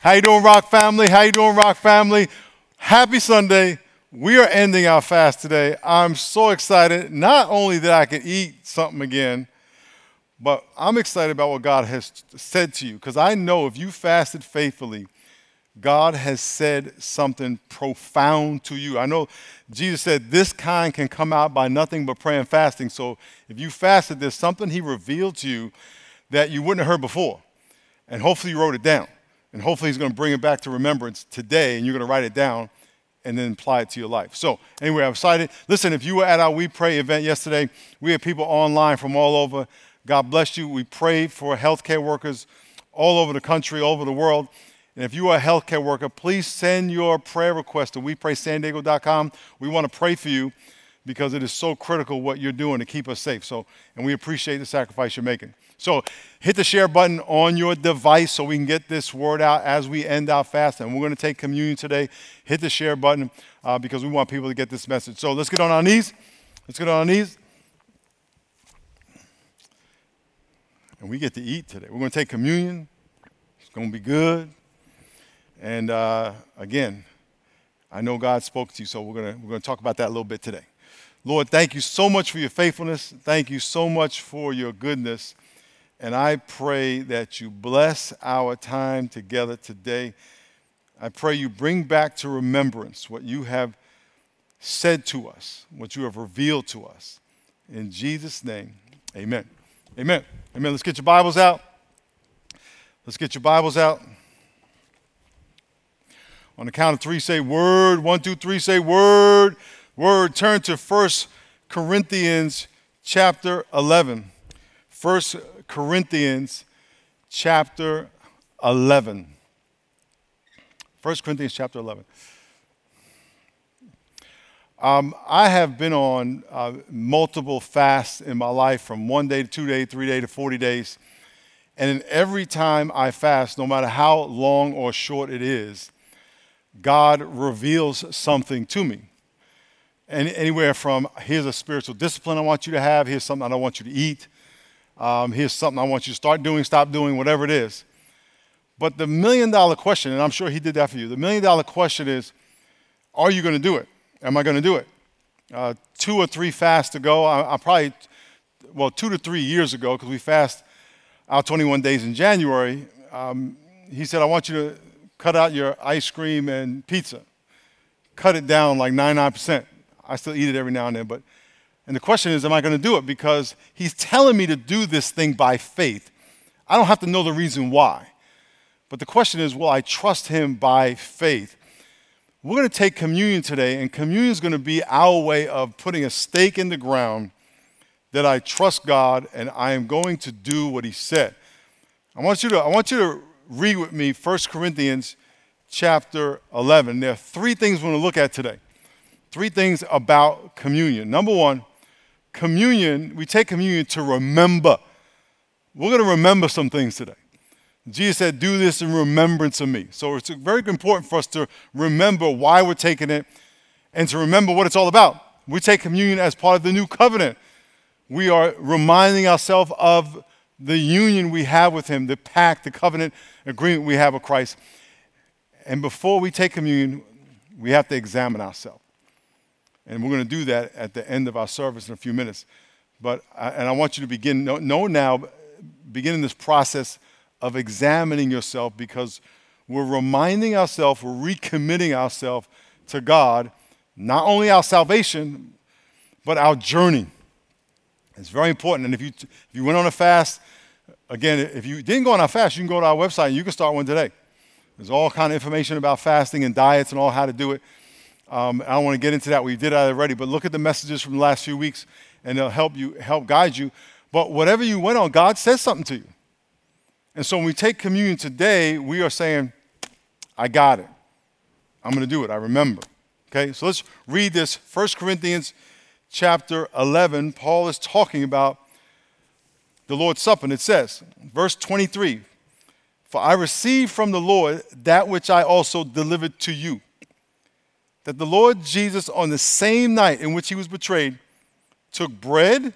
How you doing, Rock family? How you doing, Rock family? Happy Sunday. We are ending our fast today. I'm so excited. Not only that I can eat something again, but I'm excited about what God has said to you because I know if you fasted faithfully, God has said something profound to you. I know Jesus said this kind can come out by nothing but prayer and fasting. So if you fasted, there's something He revealed to you that you wouldn't have heard before. And hopefully you wrote it down. And hopefully he's going to bring it back to remembrance today, and you're going to write it down and then apply it to your life. So, anyway, I'm excited. Listen, if you were at our We Pray event yesterday, we had people online from all over. God bless you. We prayed for healthcare workers all over the country, all over the world. And if you are a healthcare worker, please send your prayer request to wepraysandiego.com. We want to pray for you because it is so critical what you're doing to keep us safe. So, and we appreciate the sacrifice you're making. So hit the share button on your device so we can get this word out as we end our fast. And we're going to take communion today. Hit the share button uh, because we want people to get this message. So let's get on our knees. Let's get on our knees. And we get to eat today. We're going to take communion. It's going to be good. And uh, again, I know God spoke to you, so we're going to, we're going to talk about that a little bit today. Lord, thank you so much for your faithfulness. Thank you so much for your goodness. And I pray that you bless our time together today. I pray you bring back to remembrance what you have said to us, what you have revealed to us. In Jesus' name, amen. Amen. Amen. Let's get your Bibles out. Let's get your Bibles out. On the count of three, say word. One, two, three, say word. Word. Turn to First Corinthians chapter 11. First Corinthians chapter 11. 1 Corinthians chapter 11. Um, I have been on uh, multiple fasts in my life from one day to two day, three day to 40 days. And every time I fast, no matter how long or short it is, God reveals something to me. And anywhere from here's a spiritual discipline I want you to have, here's something I don't want you to eat, um, here's something I want you to start doing, stop doing, whatever it is. But the million dollar question, and I'm sure he did that for you, the million dollar question is are you going to do it? Am I going to do it? Uh, two or three fasts ago, I, I probably, well, two to three years ago, because we fast our 21 days in January, um, he said, I want you to cut out your ice cream and pizza. Cut it down like 99%. I still eat it every now and then, but and the question is, am I going to do it? Because he's telling me to do this thing by faith. I don't have to know the reason why. But the question is, will I trust him by faith? We're going to take communion today, and communion is going to be our way of putting a stake in the ground that I trust God and I am going to do what he said. I want you to, I want you to read with me 1 Corinthians chapter 11. There are three things we're going to look at today. Three things about communion. Number one, communion, we take communion to remember. We're going to remember some things today. Jesus said, Do this in remembrance of me. So it's very important for us to remember why we're taking it and to remember what it's all about. We take communion as part of the new covenant. We are reminding ourselves of the union we have with Him, the pact, the covenant agreement we have with Christ. And before we take communion, we have to examine ourselves. And we're going to do that at the end of our service in a few minutes. But, and I want you to begin, know, know now, beginning this process of examining yourself because we're reminding ourselves, we're recommitting ourselves to God, not only our salvation, but our journey. It's very important. And if you, if you went on a fast, again, if you didn't go on a fast, you can go to our website and you can start one today. There's all kind of information about fasting and diets and all how to do it. Um, I don't want to get into that. We did that already, but look at the messages from the last few weeks, and they'll help you, help guide you. But whatever you went on, God says something to you. And so when we take communion today, we are saying, I got it. I'm going to do it. I remember. Okay, so let's read this. 1 Corinthians chapter 11. Paul is talking about the Lord's Supper, and it says, verse 23 For I received from the Lord that which I also delivered to you that the Lord Jesus, on the same night in which he was betrayed, took bread,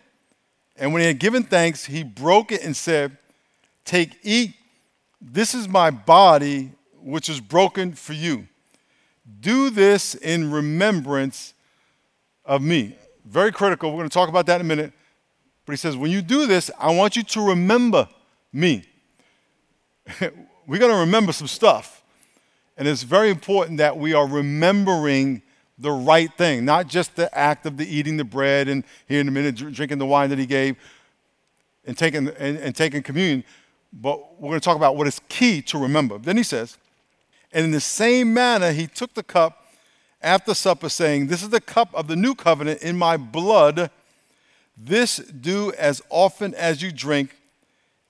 and when he had given thanks, he broke it and said, Take, eat, this is my body, which is broken for you. Do this in remembrance of me. Very critical. We're going to talk about that in a minute. But he says, when you do this, I want you to remember me. We're going to remember some stuff. And it's very important that we are remembering the right thing, not just the act of the eating the bread and here in a minute drinking the wine that he gave and taking, and, and taking communion. But we're going to talk about what is key to remember. Then he says, and in the same manner, he took the cup after supper, saying, This is the cup of the new covenant in my blood. This do as often as you drink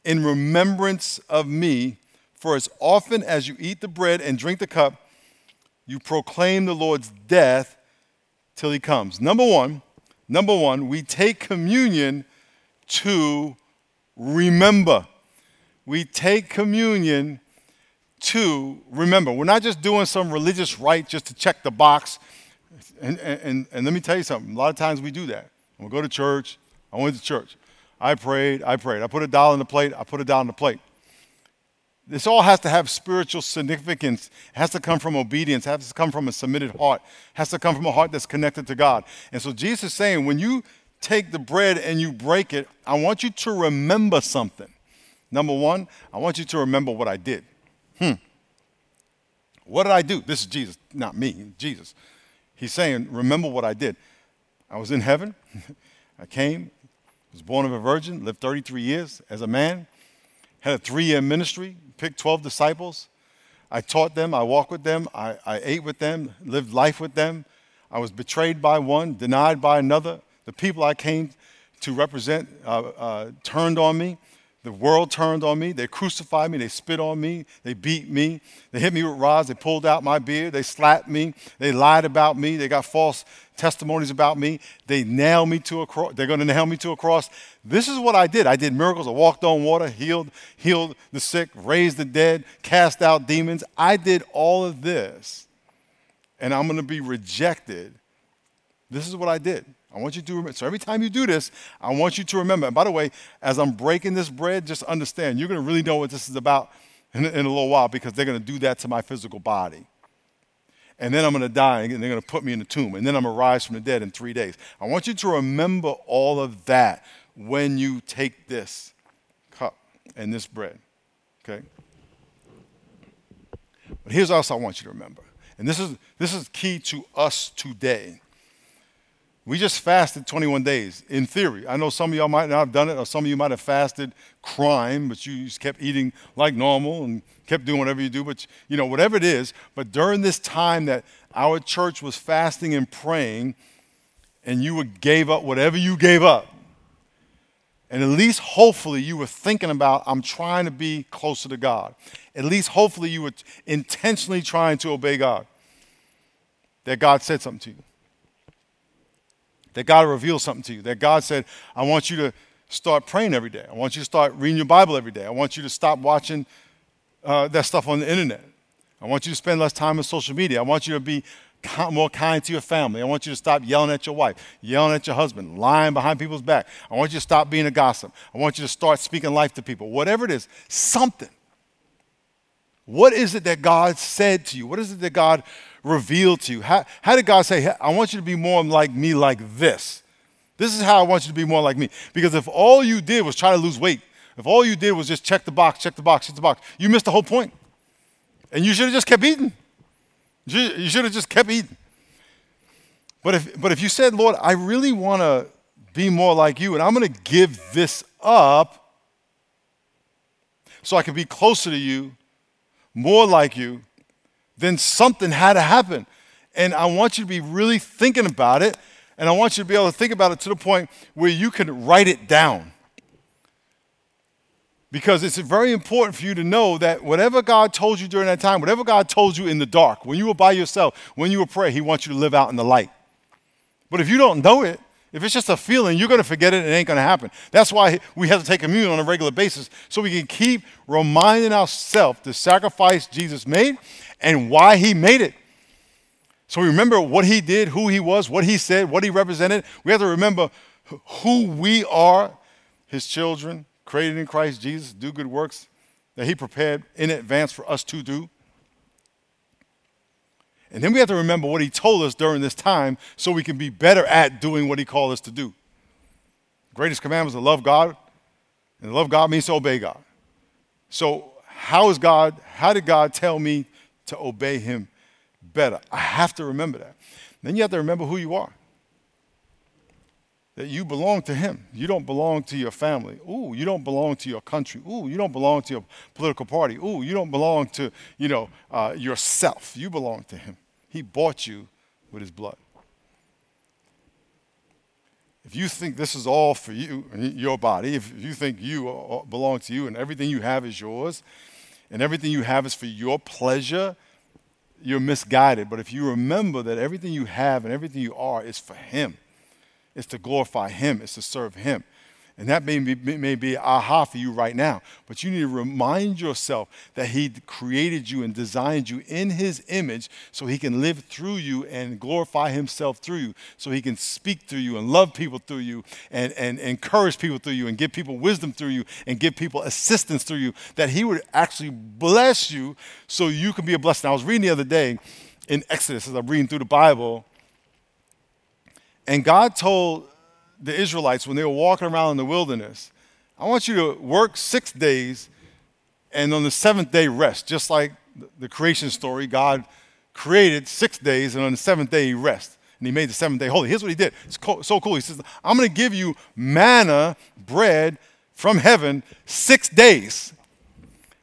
in remembrance of me. For as often as you eat the bread and drink the cup, you proclaim the Lord's death till he comes. Number one, number one, we take communion to remember. We take communion to remember. We're not just doing some religious rite just to check the box. And, and, and let me tell you something. A lot of times we do that. we go to church. I went to church. I prayed. I prayed. I put a dollar in the plate. I put it down on the plate. This all has to have spiritual significance. It has to come from obedience. It has to come from a submitted heart. It has to come from a heart that's connected to God. And so Jesus is saying, when you take the bread and you break it, I want you to remember something. Number one, I want you to remember what I did. Hmm. What did I do? This is Jesus, not me, Jesus. He's saying, Remember what I did. I was in heaven. I came, was born of a virgin, lived 33 years as a man, had a three year ministry, picked 12 disciples. I taught them, I walked with them, I, I ate with them, lived life with them. I was betrayed by one, denied by another. The people I came to represent uh, uh, turned on me. The world turned on me. They crucified me. They spit on me. They beat me. They hit me with rods. They pulled out my beard. They slapped me. They lied about me. They got false testimonies about me. They nailed me to a cross. They're going to nail me to a cross. This is what I did. I did miracles. I walked on water, healed, healed the sick, raised the dead, cast out demons. I did all of this. And I'm going to be rejected. This is what I did. I want you to remember. So every time you do this, I want you to remember. And by the way, as I'm breaking this bread, just understand you're going to really know what this is about in, in a little while because they're going to do that to my physical body. And then I'm going to die and they're going to put me in the tomb. And then I'm going to rise from the dead in three days. I want you to remember all of that when you take this cup and this bread. Okay? But here's else I want you to remember. And this is, this is key to us today. We just fasted 21 days, in theory. I know some of y'all might not have done it, or some of you might have fasted crime, but you just kept eating like normal and kept doing whatever you do. But, you know, whatever it is. But during this time that our church was fasting and praying, and you gave up whatever you gave up, and at least hopefully you were thinking about, I'm trying to be closer to God. At least hopefully you were intentionally trying to obey God. That God said something to you that God revealed something to you, that God said, I want you to start praying every day. I want you to start reading your Bible every day. I want you to stop watching uh, that stuff on the internet. I want you to spend less time on social media. I want you to be more kind to your family. I want you to stop yelling at your wife, yelling at your husband, lying behind people's back. I want you to stop being a gossip. I want you to start speaking life to people. Whatever it is, something. What is it that God said to you? What is it that God revealed to you? How, how did God say, I want you to be more like me like this? This is how I want you to be more like me. Because if all you did was try to lose weight, if all you did was just check the box, check the box, check the box, you missed the whole point. And you should have just kept eating. You should have just kept eating. But if, but if you said, Lord, I really want to be more like you, and I'm going to give this up so I can be closer to you, more like you, then something had to happen. And I want you to be really thinking about it. And I want you to be able to think about it to the point where you can write it down. Because it's very important for you to know that whatever God told you during that time, whatever God told you in the dark, when you were by yourself, when you were praying, He wants you to live out in the light. But if you don't know it, if it's just a feeling, you're going to forget it. and It ain't going to happen. That's why we have to take communion on a regular basis so we can keep reminding ourselves the sacrifice Jesus made and why he made it. So we remember what he did, who he was, what he said, what he represented. We have to remember who we are, his children, created in Christ Jesus, do good works that he prepared in advance for us to do. And then we have to remember what he told us during this time so we can be better at doing what he called us to do. The greatest command was to love God, and to love God means to obey God. So, how is God, how did God tell me to obey him better? I have to remember that. Then you have to remember who you are. That you belong to him. You don't belong to your family. Ooh, you don't belong to your country. Ooh, you don't belong to your political party. Ooh, you don't belong to, you know, uh, yourself. You belong to him. He bought you with his blood. If you think this is all for you, your body, if you think you belong to you and everything you have is yours, and everything you have is for your pleasure, you're misguided. But if you remember that everything you have and everything you are is for Him, it's to glorify Him, it's to serve Him. And that may be, may be aha for you right now. But you need to remind yourself that He created you and designed you in His image so He can live through you and glorify Himself through you. So He can speak through you and love people through you and, and encourage people through you and give people wisdom through you and give people assistance through you. That He would actually bless you so you can be a blessing. I was reading the other day in Exodus as I'm reading through the Bible. And God told the Israelites when they were walking around in the wilderness, I want you to work six days and on the seventh day rest, just like the creation story. God created six days and on the seventh day he rests. And he made the seventh day holy. Here's what he did. It's so cool. He says, I'm going to give you manna, bread from heaven, six days.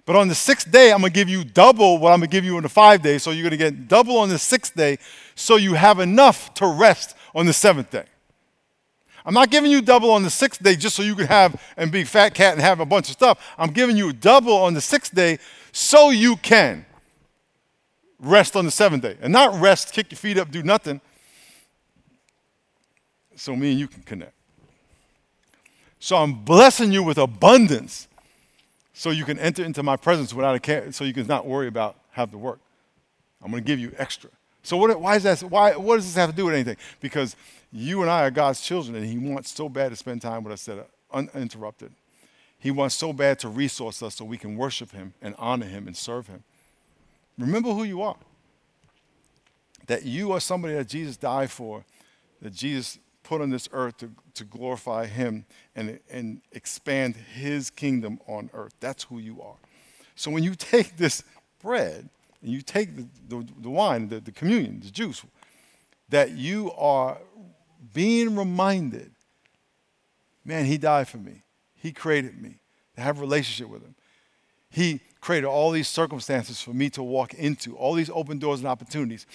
But on the sixth day, I'm going to give you double what I'm going to give you in the five days. So you're going to get double on the sixth day so you have enough to rest on the seventh day. I'm not giving you double on the sixth day just so you can have and be fat cat and have a bunch of stuff. I'm giving you double on the sixth day so you can rest on the seventh day. And not rest, kick your feet up, do nothing. So me and you can connect. So I'm blessing you with abundance so you can enter into my presence without a care, so you can not worry about have to work. I'm going to give you extra. So what, why is that? Why, what does this have to do with anything? Because you and I are God's children, and He wants so bad to spend time with us that uninterrupted. He wants so bad to resource us so we can worship Him and honor Him and serve Him. Remember who you are. That you are somebody that Jesus died for, that Jesus put on this earth to, to glorify Him and, and expand His kingdom on earth. That's who you are. So when you take this bread and you take the, the, the wine, the, the communion, the juice, that you are being reminded man, he died for me. He created me to have a relationship with him. He created all these circumstances for me to walk into, all these open doors and opportunities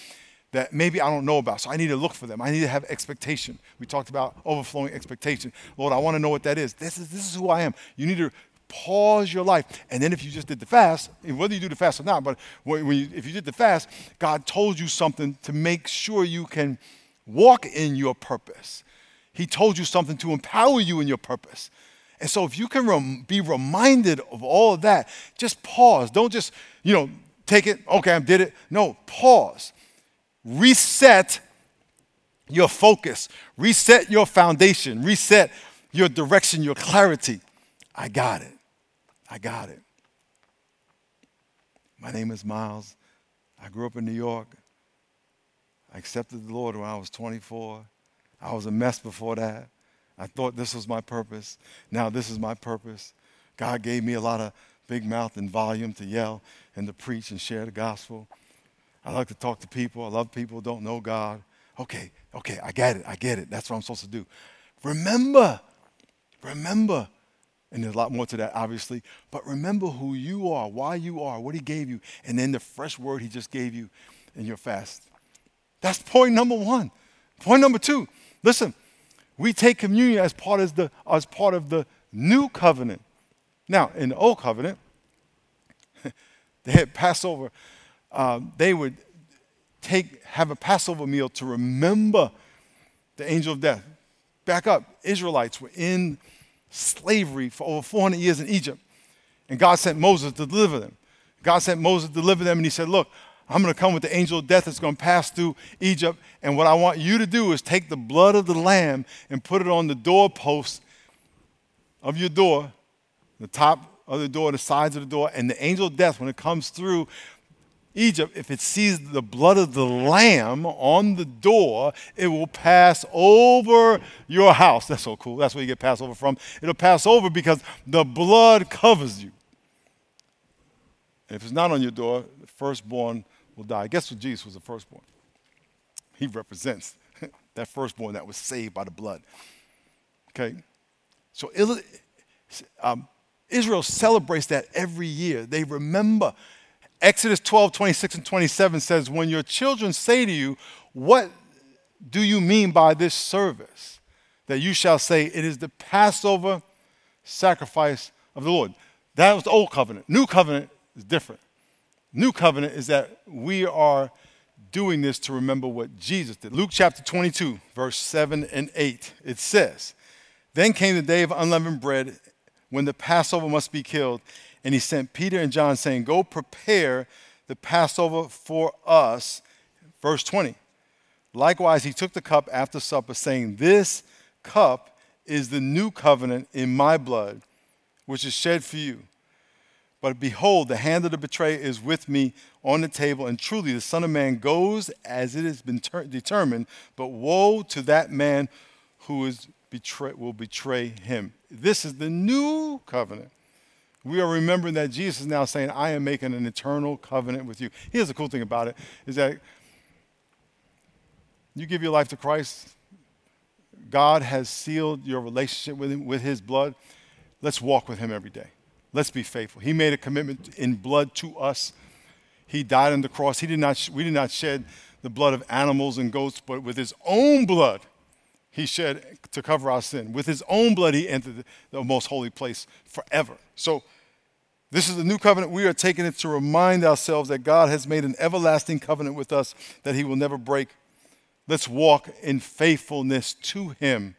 that maybe I don't know about. So I need to look for them. I need to have expectation. We talked about overflowing expectation. Lord, I want to know what that is. This is, this is who I am. You need to pause your life. And then if you just did the fast, whether you do the fast or not, but you, if you did the fast, God told you something to make sure you can walk in your purpose. He told you something to empower you in your purpose. And so if you can rem- be reminded of all of that, just pause. Don't just, you know, take it, okay, I did it. No, pause. Reset your focus, reset your foundation, reset your direction, your clarity. I got it. I got it. My name is Miles. I grew up in New York. I accepted the Lord when I was 24. I was a mess before that. I thought this was my purpose. Now this is my purpose. God gave me a lot of big mouth and volume to yell and to preach and share the gospel. I like to talk to people. I love people who don't know God. Okay, okay, I get it. I get it. That's what I'm supposed to do. Remember, remember, and there's a lot more to that, obviously, but remember who you are, why you are, what He gave you, and then the fresh word He just gave you in your fast. That's point number one. Point number two listen, we take communion as part of the, as part of the new covenant. Now, in the old covenant, they had Passover. Um, they would take have a Passover meal to remember the angel of death. Back up, Israelites were in slavery for over 400 years in Egypt, and God sent Moses to deliver them. God sent Moses to deliver them, and He said, "Look, I'm going to come with the angel of death that's going to pass through Egypt. And what I want you to do is take the blood of the lamb and put it on the doorpost of your door, the top of the door, the sides of the door. And the angel of death, when it comes through, Egypt, if it sees the blood of the lamb on the door, it will pass over your house. That's so cool. That's where you get Passover from. It'll pass over because the blood covers you. And if it's not on your door, the firstborn will die. Guess what? Jesus was the firstborn. He represents that firstborn that was saved by the blood. Okay? So um, Israel celebrates that every year. They remember Exodus 12, 26 and 27 says, When your children say to you, What do you mean by this service? That you shall say, It is the Passover sacrifice of the Lord. That was the old covenant. New covenant is different. New covenant is that we are doing this to remember what Jesus did. Luke chapter 22, verse 7 and 8, it says, Then came the day of unleavened bread when the Passover must be killed and he sent Peter and John, saying, Go prepare the Passover for us. Verse 20. Likewise, he took the cup after supper, saying, This cup is the new covenant in my blood, which is shed for you. But behold, the hand of the betrayer is with me on the table, and truly the Son of Man goes as it has been ter- determined. But woe to that man who is betray- will betray him. This is the new covenant we are remembering that Jesus is now saying, I am making an eternal covenant with you. Here's the cool thing about it is that you give your life to Christ, God has sealed your relationship with him with his blood. Let's walk with him every day. Let's be faithful. He made a commitment in blood to us. He died on the cross. He did not, we did not shed the blood of animals and goats, but with his own blood, he shed to cover our sin. With his own blood, he entered the most holy place forever. So this is the new covenant. We are taking it to remind ourselves that God has made an everlasting covenant with us that He will never break. Let's walk in faithfulness to Him.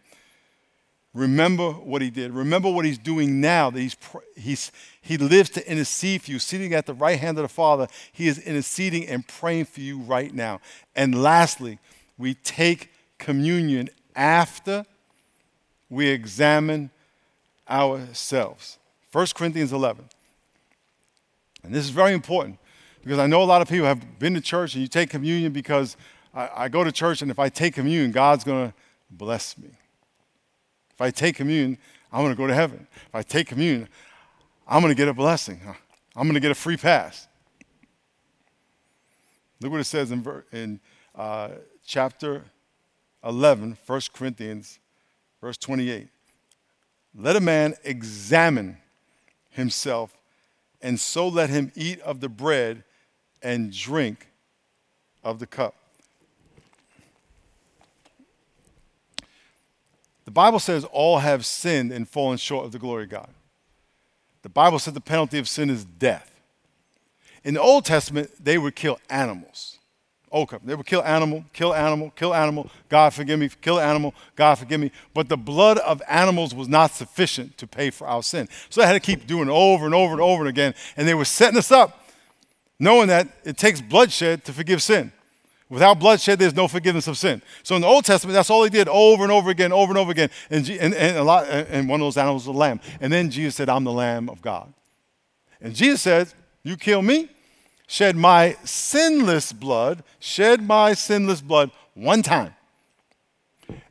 Remember what He did. Remember what He's doing now. That he's, he's, He lives to intercede for you. Sitting at the right hand of the Father, He is interceding and praying for you right now. And lastly, we take communion after we examine ourselves. 1 Corinthians 11. And this is very important because I know a lot of people have been to church and you take communion because I, I go to church and if I take communion, God's going to bless me. If I take communion, I'm going to go to heaven. If I take communion, I'm going to get a blessing. I'm going to get a free pass. Look what it says in, in uh, chapter 11, 1 Corinthians, verse 28. Let a man examine himself and so let him eat of the bread and drink of the cup. The Bible says all have sinned and fallen short of the glory of God. The Bible said the penalty of sin is death. In the Old Testament, they would kill animals. Oka. They would kill animal, kill animal, kill animal, God forgive me, kill animal, God forgive me. But the blood of animals was not sufficient to pay for our sin. So they had to keep doing it over and over and over again. And they were setting us up, knowing that it takes bloodshed to forgive sin. Without bloodshed, there's no forgiveness of sin. So in the Old Testament, that's all they did over and over again, over and over again. And, and, and, a lot, and one of those animals was a lamb. And then Jesus said, I'm the Lamb of God. And Jesus said, You kill me, shed my sinless blood, shed my sinless blood one time,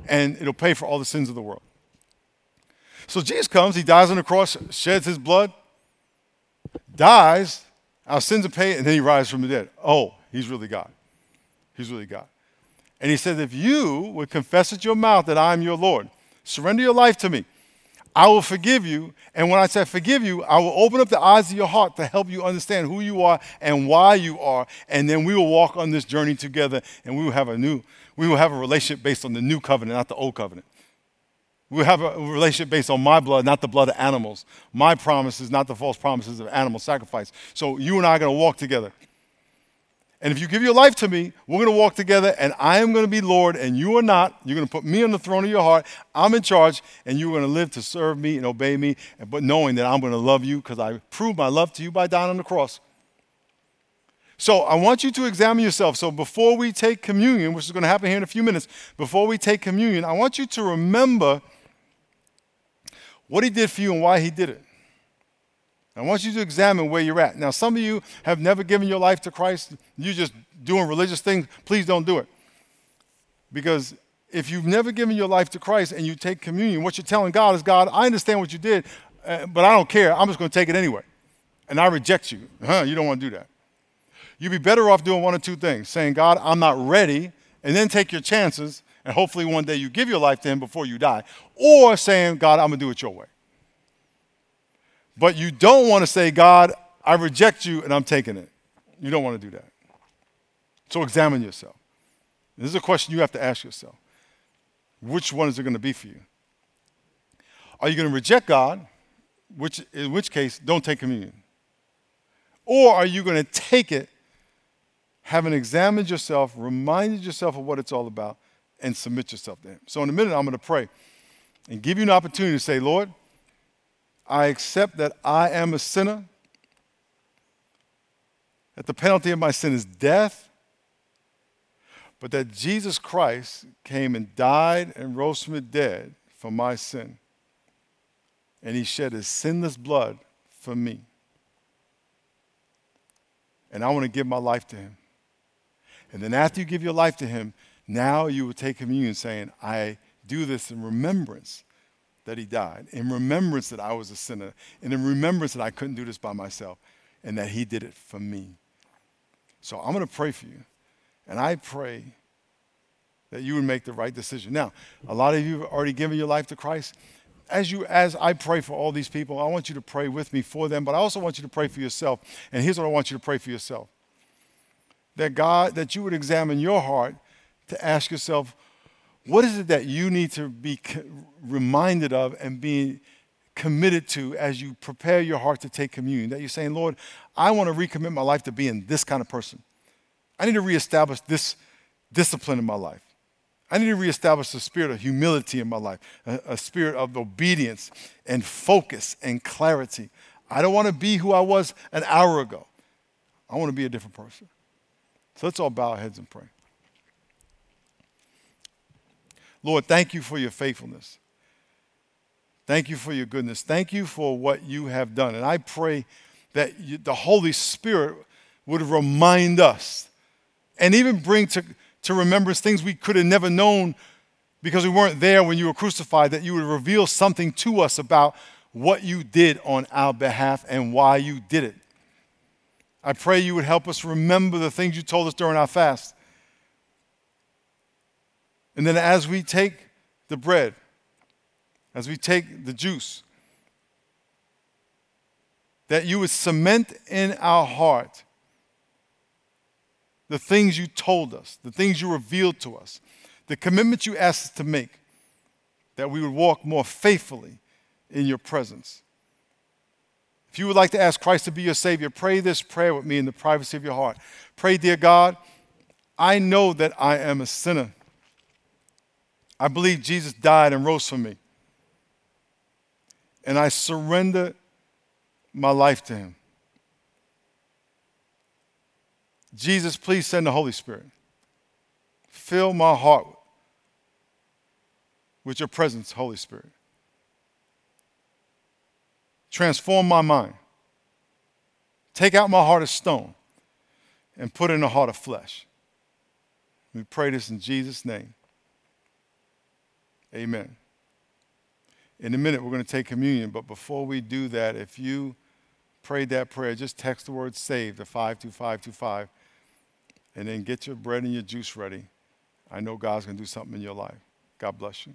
and it'll pay for all the sins of the world. So Jesus comes, he dies on the cross, sheds his blood, dies, our sins are paid, and then he rises from the dead. Oh, he's really God. He's really God. And he says, if you would confess with your mouth that I am your Lord, surrender your life to me, I will forgive you. And when I say forgive you, I will open up the eyes of your heart to help you understand who you are and why you are. And then we will walk on this journey together and we will have a new, we will have a relationship based on the new covenant, not the old covenant. We will have a relationship based on my blood, not the blood of animals. My promises, not the false promises of animal sacrifice. So you and I are going to walk together. And if you give your life to me, we're going to walk together, and I am going to be Lord, and you are not. You're going to put me on the throne of your heart. I'm in charge, and you're going to live to serve me and obey me, but knowing that I'm going to love you because I proved my love to you by dying on the cross. So I want you to examine yourself. So before we take communion, which is going to happen here in a few minutes, before we take communion, I want you to remember what he did for you and why he did it. I want you to examine where you're at. Now, some of you have never given your life to Christ. You're just doing religious things. Please don't do it. Because if you've never given your life to Christ and you take communion, what you're telling God is, God, I understand what you did, uh, but I don't care. I'm just going to take it anyway. And I reject you. Huh, you don't want to do that. You'd be better off doing one or two things saying, God, I'm not ready, and then take your chances, and hopefully one day you give your life to Him before you die. Or saying, God, I'm going to do it your way. But you don't want to say, God, I reject you and I'm taking it. You don't want to do that. So examine yourself. This is a question you have to ask yourself. Which one is it going to be for you? Are you going to reject God, which, in which case, don't take communion? Or are you going to take it, having examined yourself, reminded yourself of what it's all about, and submit yourself to Him? So, in a minute, I'm going to pray and give you an opportunity to say, Lord, I accept that I am a sinner, that the penalty of my sin is death, but that Jesus Christ came and died and rose from the dead for my sin. And he shed his sinless blood for me. And I want to give my life to him. And then after you give your life to him, now you will take communion saying, I do this in remembrance that he died, in remembrance that I was a sinner, and in remembrance that I couldn't do this by myself, and that he did it for me. So I'm going to pray for you. And I pray that you would make the right decision. Now, a lot of you have already given your life to Christ. As you as I pray for all these people, I want you to pray with me for them, but I also want you to pray for yourself. And here's what I want you to pray for yourself. That God, that you would examine your heart to ask yourself, what is it that you need to be reminded of and be committed to as you prepare your heart to take communion? That you're saying, Lord, I want to recommit my life to being this kind of person. I need to reestablish this discipline in my life. I need to reestablish a spirit of humility in my life, a, a spirit of obedience and focus and clarity. I don't want to be who I was an hour ago. I want to be a different person. So let's all bow our heads and pray. Lord, thank you for your faithfulness. Thank you for your goodness. Thank you for what you have done. And I pray that you, the Holy Spirit would remind us and even bring to, to remembrance things we could have never known because we weren't there when you were crucified, that you would reveal something to us about what you did on our behalf and why you did it. I pray you would help us remember the things you told us during our fast. And then as we take the bread, as we take the juice, that you would cement in our heart the things you told us, the things you revealed to us, the commitments you asked us to make, that we would walk more faithfully in your presence. If you would like to ask Christ to be your Savior, pray this prayer with me in the privacy of your heart. Pray, dear God, I know that I am a sinner. I believe Jesus died and rose for me. And I surrender my life to him. Jesus, please send the Holy Spirit. Fill my heart with your presence, Holy Spirit. Transform my mind. Take out my heart of stone and put in a heart of flesh. We pray this in Jesus' name. Amen. In a minute, we're going to take communion, but before we do that, if you prayed that prayer, just text the word SAVE to 52525 and then get your bread and your juice ready. I know God's going to do something in your life. God bless you.